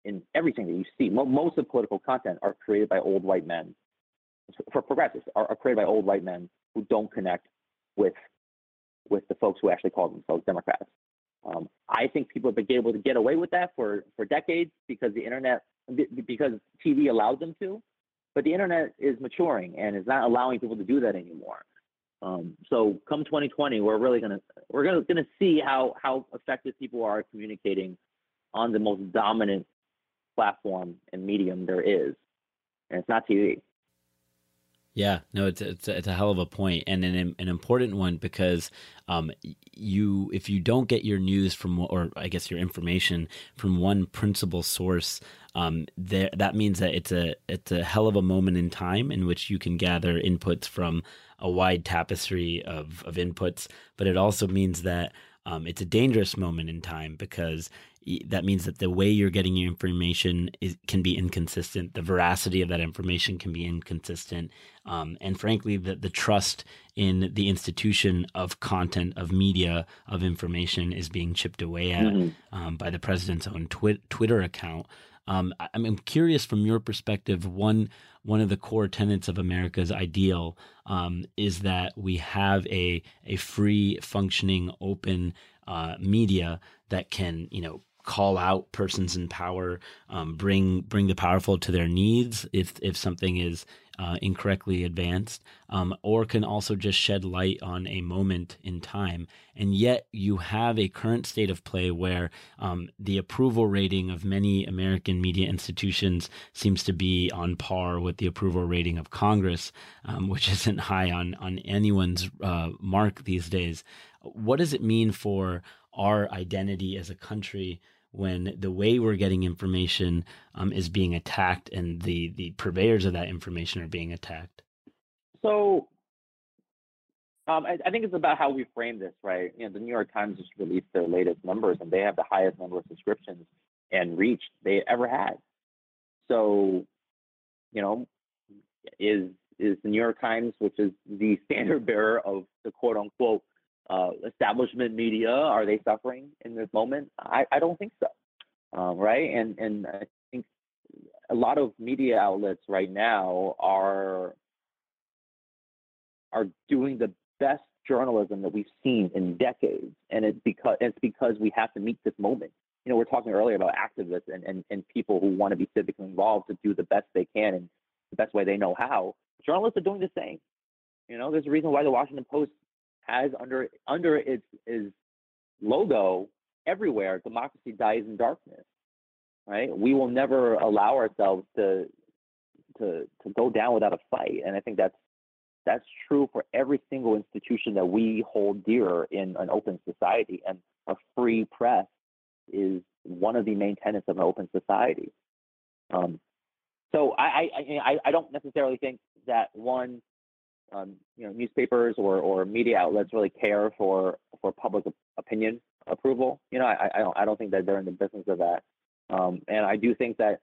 in everything that you see. Most of political content are created by old white men. For progressives, are, are created by old white men who don't connect with with the folks who actually call themselves Democrats. Um, I think people have been able to get away with that for, for decades because the internet, because TV allowed them to. But the internet is maturing and is not allowing people to do that anymore. Um, so come 2020, we're really gonna we're gonna gonna see how how effective people are communicating on the most dominant platform and medium there is, and it's not TV. Yeah, no, it's it's a, it's a hell of a point and an an important one because um, you if you don't get your news from or I guess your information from one principal source, um, there that means that it's a it's a hell of a moment in time in which you can gather inputs from a wide tapestry of of inputs, but it also means that um, it's a dangerous moment in time because that means that the way you're getting your information is, can be inconsistent. The veracity of that information can be inconsistent. Um, and frankly, the, the trust in the institution of content, of media, of information is being chipped away at mm-hmm. um, by the president's own twi- Twitter account. Um, I'm curious from your perspective. One one of the core tenets of America's ideal um, is that we have a a free, functioning, open uh, media that can you know call out persons in power, um, bring bring the powerful to their needs if if something is uh, incorrectly advanced, um, or can also just shed light on a moment in time. And yet, you have a current state of play where um, the approval rating of many American media institutions seems to be on par with the approval rating of Congress, um, which isn't high on on anyone's uh, mark these days. What does it mean for our identity as a country when the way we're getting information um, is being attacked and the the purveyors of that information are being attacked? So um, I, I, think it's about how we frame this, right? You know, the New York Times just released their latest numbers, and they have the highest number of subscriptions and reach they ever had. So, you know, is is the New York Times, which is the standard bearer of the quote unquote uh, establishment media are they suffering in this moment? I, I don't think so, um, right? And and I think a lot of media outlets right now are are doing the best journalism that we've seen in decades, and it's because it's because we have to meet this moment. You know, we're talking earlier about activists and, and, and people who want to be civically involved to do the best they can and the best way they know how. Journalists are doing the same. You know, there's a reason why the Washington Post has under under its, its logo everywhere, democracy dies in darkness. Right? We will never allow ourselves to to to go down without a fight, and I think that's that's true for every single institution that we hold dear in an open society. And a free press is one of the main tenets of an open society. Um, so I, I, I, don't necessarily think that one, um, you know, newspapers or, or media outlets really care for, for public opinion approval. You know, I, I don't, I don't think that they're in the business of that. Um, and I do think that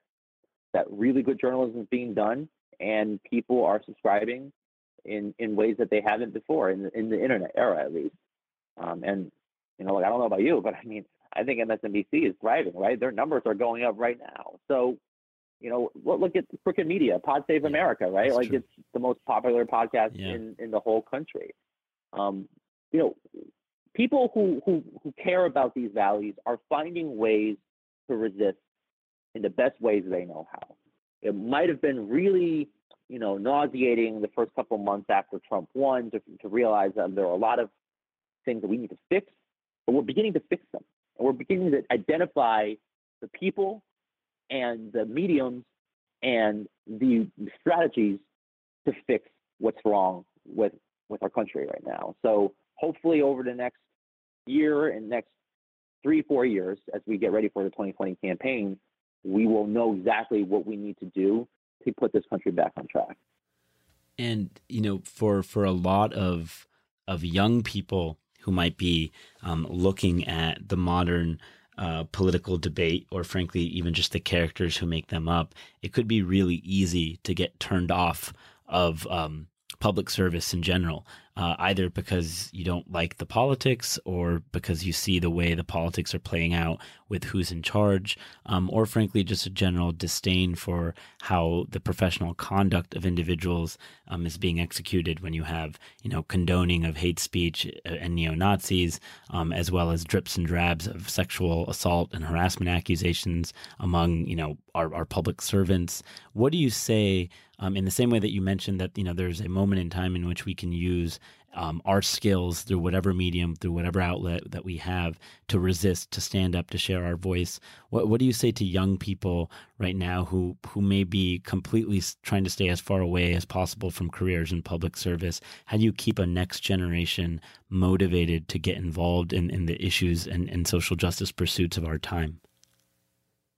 that really good journalism is being done and people are subscribing in, in ways that they haven't before in the, in the internet era, at least. Um, and, you know, like, I don't know about you, but I mean, I think MSNBC is thriving, right? Their numbers are going up right now. So, you know, look at Crooked Media, Pod Save America, right? That's like true. it's the most popular podcast Yeah. in, in the whole country. Um, you know, people who, who, who care about these values are finding ways to resist in the best ways they know how. It might have been really, you know, nauseating the first couple months after Trump won to, to realize that there are a lot of things that we need to fix, but we're beginning to fix them. And we're beginning to identify the people and the mediums and the strategies to fix what's wrong with with our country right now. So hopefully over the next year and next three, four years, as we get ready for the 2020 campaign, we will know exactly what we need to do to put this country back on track. and you know for for a lot of of young people who might be um, looking at the modern uh, political debate or frankly even just the characters who make them up it could be really easy to get turned off of um, public service in general uh, either because you don't like the politics or because you see the way the politics are playing out with who's in charge, um, or frankly, just a general disdain for how the professional conduct of individuals um, is being executed when you have, you know, condoning of hate speech uh, and neo Nazis, um, as well as drips and drabs of sexual assault and harassment accusations among, you know, our, our public servants. What do you say? Um, in the same way that you mentioned that you know there's a moment in time in which we can use um, our skills through whatever medium, through whatever outlet that we have to resist, to stand up, to share our voice. What what do you say to young people right now who who may be completely trying to stay as far away as possible from careers in public service? How do you keep a next generation motivated to get involved in, in the issues and, and social justice pursuits of our time?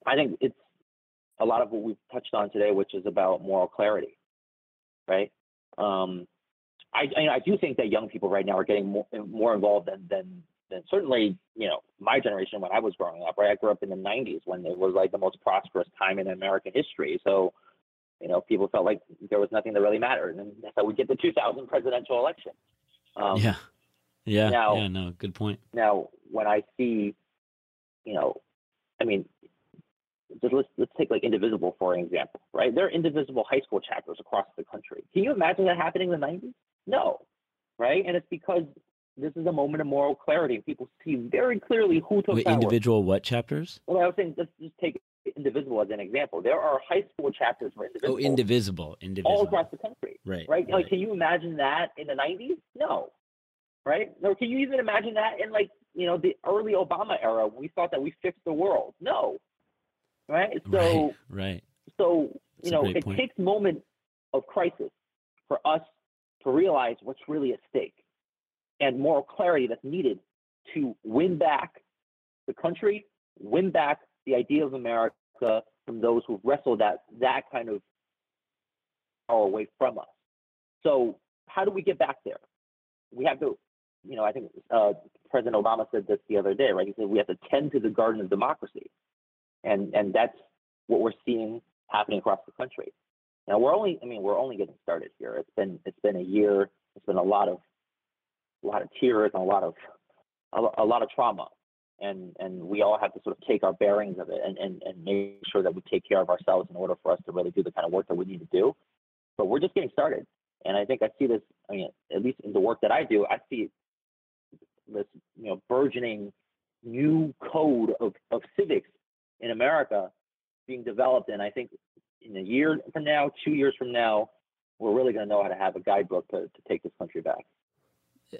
I think it's a lot of what we've touched on today, which is about moral clarity, right? Um, I, I, I do think that young people right now are getting more, more involved than, than than certainly you know my generation when I was growing up. Right, I grew up in the '90s when it was like the most prosperous time in American history. So you know people felt like there was nothing that really mattered, and that's how we get the 2000 presidential election. Um, yeah, yeah, now- yeah. No, good point. Now, when I see, you know, I mean, let's let's take like Indivisible for an example, right? There are Indivisible high school chapters across the country. Can you imagine that happening in the '90s? No, right? And it's because this is a moment of moral clarity. People see very clearly who took Wait, power. individual what chapters? Well, I was saying, let's just take Indivisible as an example. There are high school chapters for oh, Indivisible Oh, indivisible, indivisible. all across the country right, right? Like, can you imagine that in the '90s? No, right? No, can you even imagine that in like you know the early Obama era when we thought that we fixed the world? No, right? So, right, right. so you know, it point. takes moments of crisis for us to realize what's really at stake and moral clarity that's needed to win back the country, win back the idea of America from those who wrestled that that kind of power away from us. So how do we get back there? We have to, you know, I think uh, President Obama said this the other day, right? He said we have to tend to the garden of democracy, and and that's what we're seeing happening across the country. Now we're only, I mean, we're only getting started here. It's been it's been a year. It's been a lot of a lot of tears and a lot of a, a lot of trauma, and and we all have to sort of take our bearings of it and, and and make sure that we take care of ourselves in order for us to really do the kind of work that we need to do. But we're just getting started, and I think I see this. I mean, at least in the work that I do, I see this you know burgeoning new code of, of civics in America being developed, and I think in a year from now, two years from now, we're really going to know how to have a guidebook to, to take this country back.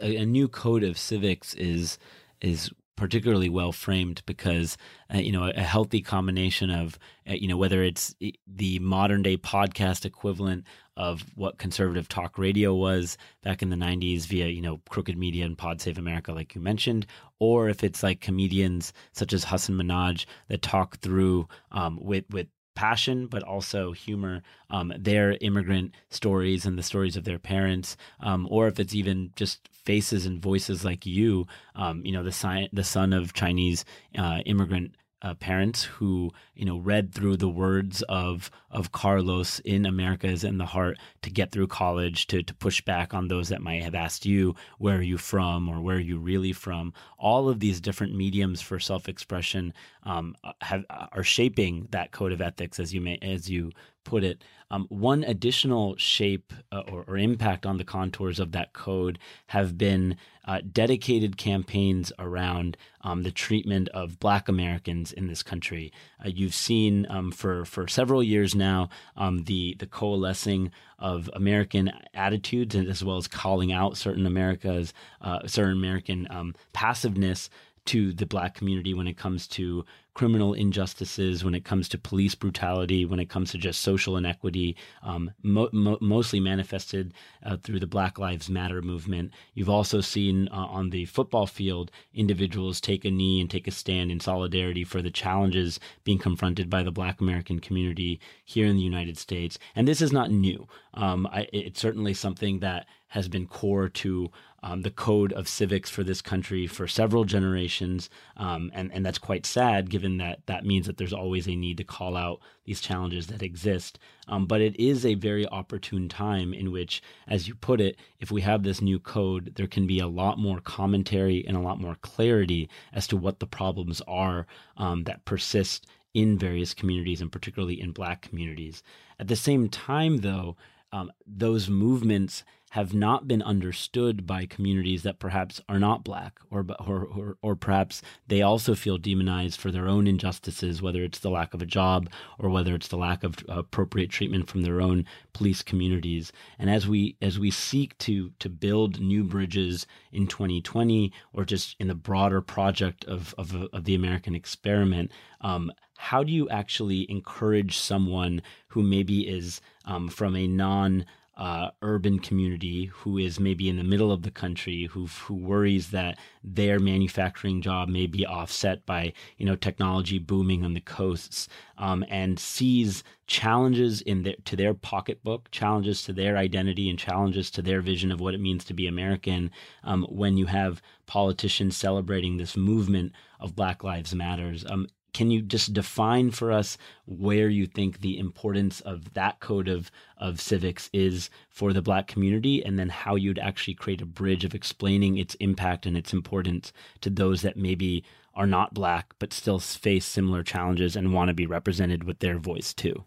a, a new code of civics is is particularly well framed because uh, you know a, healthy combination of uh, you know whether it's the modern day podcast equivalent of what conservative talk radio was back in the 90s via you know crooked media and pod save america like you mentioned or if it's like comedians such as Hasan Minhaj that talk through um, with with passion but also humor um, their immigrant stories and the stories of their parents um, or if it's even just faces and voices like you um, you know the, the son of chinese uh, immigrant uh, parents who you know read through the words of of Carlos in America is in the heart to get through college to to push back on those that might have asked you where are you from? or where are you really from? All of these different mediums for self expression um, have are shaping that code of ethics as you may as you put it. Um, one additional shape uh, or, or, impact on the contours of that code have been uh, dedicated campaigns around um, the treatment of Black Americans in this country. Uh, you've seen um, for for several years now um, the the coalescing of American attitudes as well as calling out certain America's uh, certain American um, passiveness to the black community when it comes to criminal injustices, when it comes to police brutality, when it comes to just social inequity, um, mo- mo- mostly manifested uh, through the Black Lives Matter movement. You've also seen uh, on the football field individuals take a knee and take a stand in solidarity for the challenges being confronted by the Black American community here in the United States. And this is not new. Um, I, it's certainly something that has been core to um, the code of civics for this country for several generations, um, and and that's quite sad, given that that means that there's always a need to call out these challenges that exist. Um, but it is a very opportune time in which, as you put it, if we have this new code, there can be a lot more commentary and a lot more clarity as to what the problems are um, that persist in various communities, and particularly in Black communities. At the same time, though, um, those movements have not been understood by communities that perhaps are not black or, or, or, or, perhaps they also feel demonized for their own injustices, whether it's the lack of a job or whether it's the lack of appropriate treatment from their own police communities. And as we, as we seek to, to build new bridges in 2020 or just in the broader project of, of, of the American experiment, um, how do you actually encourage someone who maybe is um, from a non uh, urban community who is maybe in the middle of the country who who worries that their manufacturing job may be offset by you know technology booming on the coasts um, and sees challenges in their, to their pocketbook, challenges to their identity, and challenges to their vision of what it means to be American. Um, when you have politicians celebrating this movement of Black Lives Matters, um, can you just define for us where you think the importance of that code of, of civics is for the black community and then how you'd actually create a bridge of explaining its impact and its importance to those that maybe are not black but still face similar challenges and want to be represented with their voice too?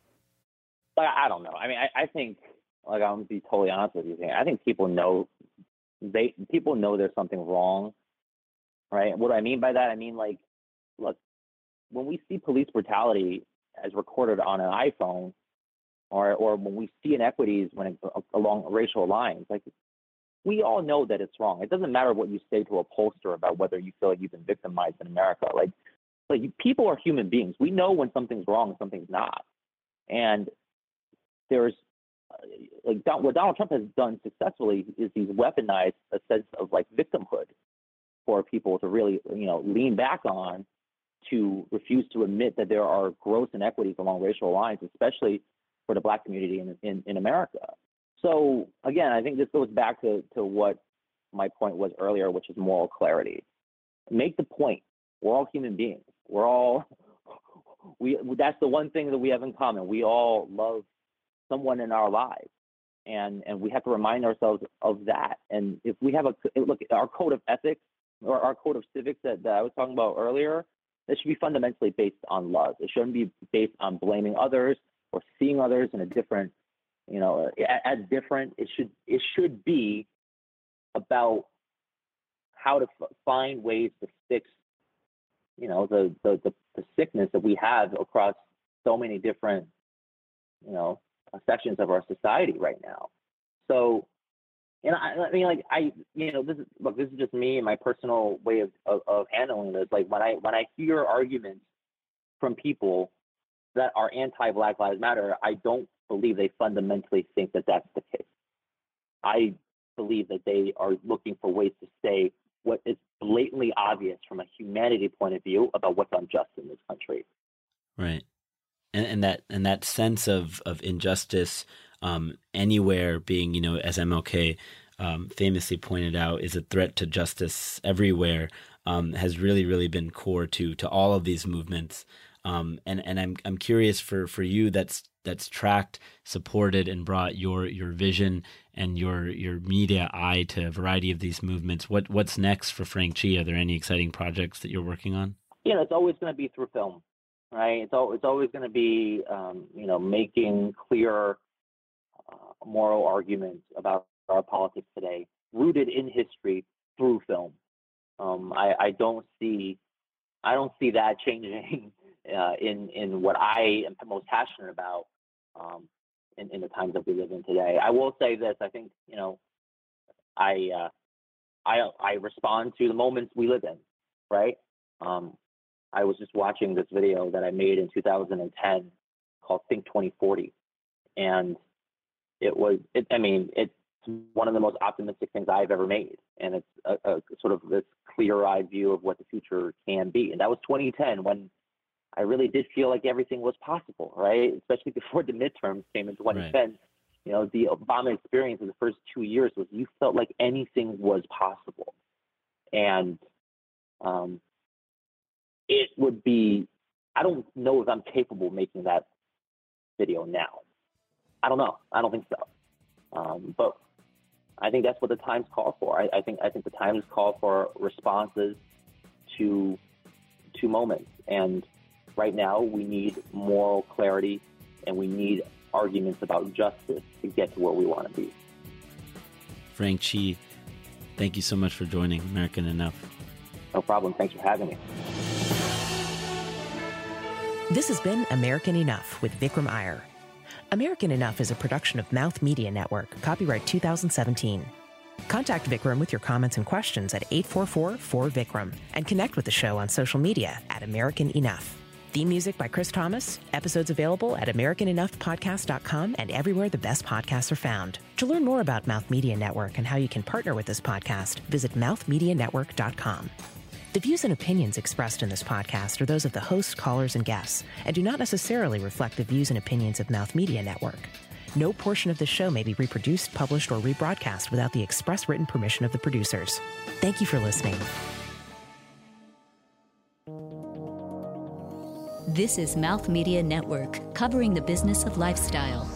I don't know. I mean i, I think like i'm gonna be totally honest with you i think people know they people know there's something wrong right? What do i mean by that? I mean like look when we see police brutality as recorded on an iPhone, or or when we see inequities when it, along racial lines, like we all know that it's wrong. It doesn't matter what you say to a pollster about whether you feel like you've been victimized in America. Like like people are human beings. We know when something's wrong something's not. And there's uh, like what Donald Trump has done successfully is he's weaponized a sense of like victimhood for people to really you know lean back on to refuse to admit that there are gross inequities along racial lines, especially for the black community in, in, in America. So again, I think this goes back to, to what my point was earlier, which is moral clarity. Make the point. We're all human beings. We're all we that's the one thing that we have in common. We all love someone in our lives. And and we have to remind ourselves of that. And if we have a look our code of ethics or our code of civics that, that I was talking about earlier, it should be fundamentally based on love. It shouldn't be based on blaming others or seeing others in a different, you know, as different. It should it should be about how to f- find ways to fix, you know, the, the the the sickness that we have across so many different, you know, sections of our society right now. So and I, I mean, like I, you know, this is look, this is just me and my personal way of, of, of handling this. Like when I when I hear arguments from people that are anti Black Lives Matter, I don't believe they fundamentally think that that's the case. I believe that they are looking for ways to say what is blatantly obvious from a humanity point of view about what's unjust in this country. Right. And, and that and that sense of of injustice um, anywhere being, you know, as MLK um, famously pointed out, is a threat to justice everywhere. Um, has really, really been core to to all of these movements. Um, and and I'm I'm curious for for you that's that's tracked, supported, and brought your your vision and your your media eye to a variety of these movements. What what's next for Frank Chi? Are there any exciting projects that you're working on? Yeah, it's always going to be through film, right? It's all, it's always going to be um, you know making clear moral arguments about our politics today, rooted in history through film. Um, I, I don't see I don't see that changing uh, in in what I am most passionate about um, in, in the times that we live in today. I will say this: I think you know, I uh, I I respond to the moments we live in, right? Um, I was just watching this video that I made in 2010 called Think 2040, and it was it. I mean, it's one of the most optimistic things I've ever made, and it's a, a sort of this clear-eyed view of what the future can be. And that was 2010 when I really did feel like everything was possible, right? Especially before the midterms came in 2010. Right. You know, the Obama experience in the first two years was you felt like anything was possible. And um, it would be, I don't know if I'm capable of making that video now. I don't know. I don't think so. Um, but I think that's what the times call for. I, I think I think the times call for responses to to moments. And right now, we need moral clarity and we need arguments about justice to get to where we want to be. Frank Chi, thank you so much for joining American Enough. No problem. Thanks for having me. This has been American Enough with Vikram Iyer. American Enough is a production of Mouth Media Network, copyright 2017. Contact Vikram with your comments and questions at 844-4Vikram and connect with the show on social media at American Enough. Theme music by Chris Thomas. Episodes available at AmericanEnoughPodcast.com and everywhere the best podcasts are found. To learn more about Mouth Media Network and how you can partner with this podcast, visit mouthmedianetwork.com. The views and opinions expressed in this podcast are those of the host, callers, and guests, and do not necessarily reflect the views and opinions of Mouth Media Network. No portion of the show may be reproduced, published, or rebroadcast without the express written permission of the producers. Thank you for listening. This is Mouth Media Network, covering the business of lifestyle.